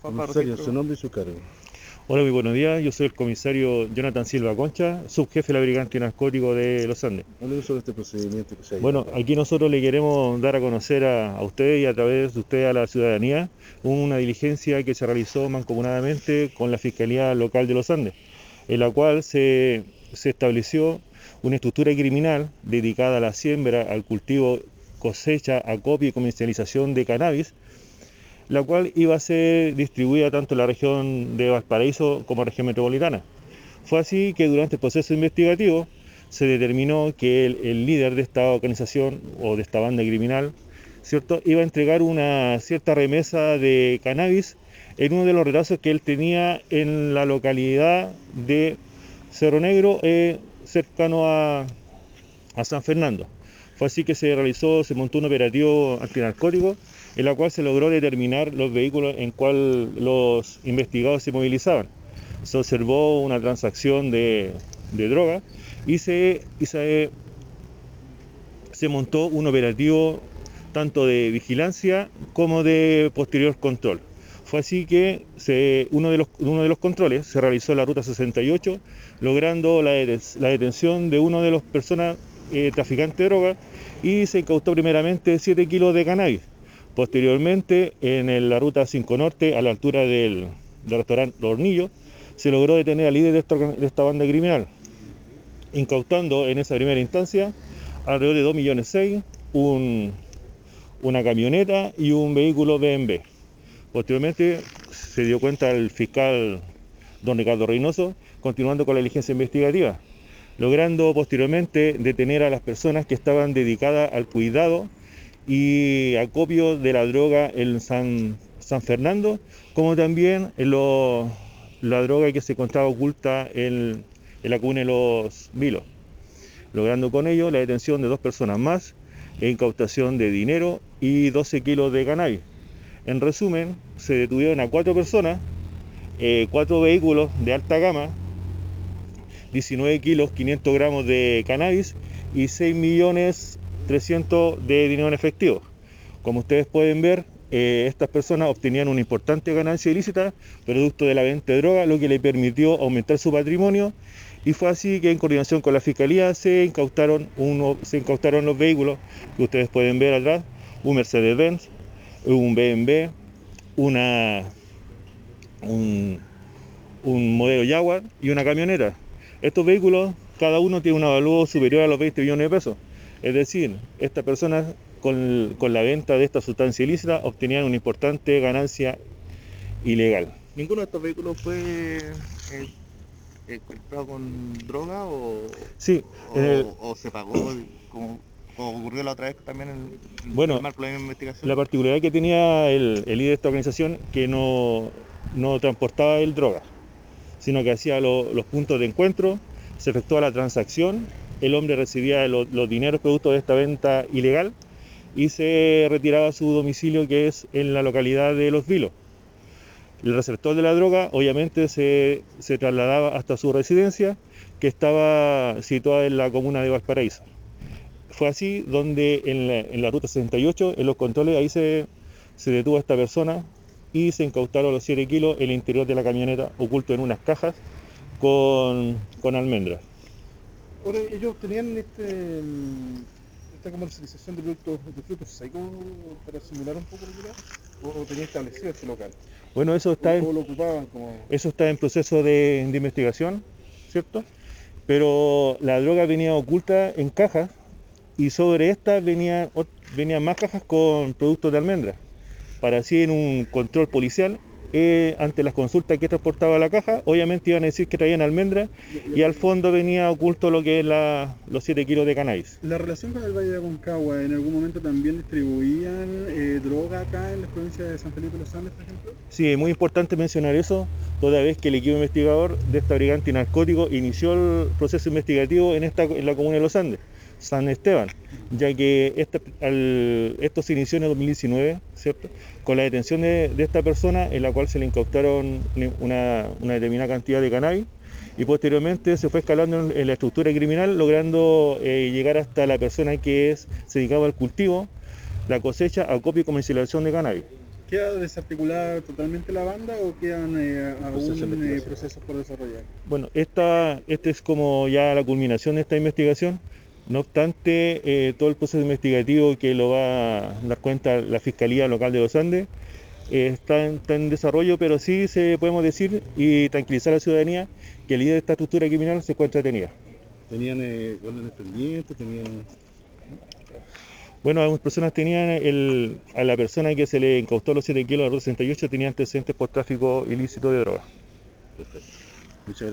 Comisario, su nombre y su cargo. Hola, muy buenos días. Yo soy el comisario Jonathan Silva Concha, subjefe de la Brigada Antinarcótico de Los Andes. Hable sobre este procedimiento que se ha Bueno, aquí nosotros le queremos dar a conocer a, a usted y a través de usted a la ciudadanía una diligencia que se realizó mancomunadamente con la Fiscalía Local de Los Andes, en la cual se, se estableció una estructura criminal dedicada a la siembra, al cultivo, cosecha, acopio y comercialización de cannabis, la cual iba a ser distribuida tanto en la región de Valparaíso como región metropolitana. Fue así que durante el proceso investigativo se determinó que el, líder de esta organización o de esta banda criminal, ¿cierto? iba a entregar una cierta remesa de cannabis en uno de los retazos que él tenía en la localidad de Cerro Negro, eh, cercano a San Fernando. Fue así que se realizó, se montó un operativo antinarcótico en la cual se logró determinar los vehículos en cual los investigados se movilizaban. Se observó una transacción de, de droga y se, montó un operativo tanto de vigilancia como de posterior control. Fue así que uno, de los, controles se realizó en la ruta 68, logrando la, la detención de una de las personas eh, traficantes de droga y se incautó primeramente 7 kilos de cannabis. Posteriormente, en la ruta 5 Norte, a la altura del, restaurante Los Hornillos, se logró detener al líder de esta, banda criminal, incautando en esa primera instancia alrededor de 2 millones 6, un, una camioneta y un vehículo BMW. Posteriormente se dio cuenta el fiscal don Ricardo Reynoso, continuando con la diligencia investigativa, logrando posteriormente detener a las personas que estaban dedicadas al cuidado y acopio de la droga en San, San Fernando, como también la droga que se encontraba oculta en, la comuna de Los Vilos, logrando con ello la detención de dos personas más incautación de dinero y 12 kilos de cannabis. En resumen, se detuvieron a cuatro personas, eh, cuatro vehículos de alta gama, 19 kilos 500 gramos de cannabis y 6 millones 300 de dinero en efectivo. Como ustedes pueden ver, eh, estas personas obtenían una importante ganancia ilícita producto de la venta de droga, lo que le permitió aumentar su patrimonio y fue así que en coordinación con la fiscalía se incautaron, uno, se incautaron los vehículos que ustedes pueden ver atrás, un Mercedes-Benz, un BMW, un modelo Jaguar y una camioneta. Estos vehículos, cada uno tiene un avalúo superior a los 20 millones de pesos. Es decir, estas personas con, con la venta de esta sustancia ilícita obtenían una importante ganancia ilegal. ¿Ninguno de estos vehículos fue eh, eh, comprado con droga o, Sí, o, o se pagó como, como ocurrió la otra vez también en, en Bueno, el marco de la investigación? La particularidad que tenía el, el líder de esta organización que no, no transportaba el droga, sino que hacía lo- los puntos de encuentro, se efectuaba la transacción, el hombre recibía lo- los dineros producto de esta venta ilegal y se retiraba a su domicilio que es en la localidad de Los Vilos. El receptor de la droga obviamente se, se trasladaba hasta su residencia que estaba situada en la comuna de Valparaíso. Fue así donde en la, en la ruta 68, en los controles, ahí se, se detuvo a esta persona y se incautaron los 7 kilos en el interior de la camioneta, oculto en unas cajas con, con almendras. Ahora, ellos tenían este, esta comercialización de productos de frutos secos para simular un poco lo que era, o, tenía establecido este local. Bueno, eso está en, como. eso está en proceso de, de investigación, ¿cierto? Pero la droga venía oculta en cajas y sobre esta venía, ot- venían más cajas con productos de almendras. Para así en un control policial, eh, ante las consultas que transportaba la caja, obviamente iban a decir que traían almendras y al fondo venía oculto lo que es la- los 7 kilos de cannabis. La relación con el Valle de Aconcagua, ¿en algún momento también distribuían eh, droga acá en las provincias de San Felipe de los Andes, por ejemplo? Sí, es muy importante mencionar eso, toda vez que el equipo investigador de esta brigada antinarcótico inició el proceso investigativo en, esta, en la comuna de Los Andes, San Esteban, ya que esta- al- esto se inició en el 2019, ¿cierto? Con la detención de, de esta persona, en la cual se le incautaron una, una determinada cantidad de cannabis, y posteriormente se fue escalando en, la estructura criminal, logrando eh, llegar hasta la persona que es, se dedicaba al cultivo, la cosecha, acopio y comercialización de cannabis. ¿Queda desarticulada totalmente la banda o quedan eh, aún eh, procesos por desarrollar? Bueno, esta, este es como ya la culminación de esta investigación. No obstante, eh, todo el proceso investigativo que lo va a dar cuenta la Fiscalía Local de los Andes eh, está, en, está en desarrollo, pero sí se podemos decir y tranquilizar a la ciudadanía que el líder de esta estructura criminal se encuentra detenida. ¿Tenían eh, órdenes pendientes? ¿Tenían...? Bueno, algunas personas tenían el, a la persona que se le incautó los 7 kilos de 68 tenía antecedentes por tráfico ilícito de drogas. Perfecto. Muchas gracias.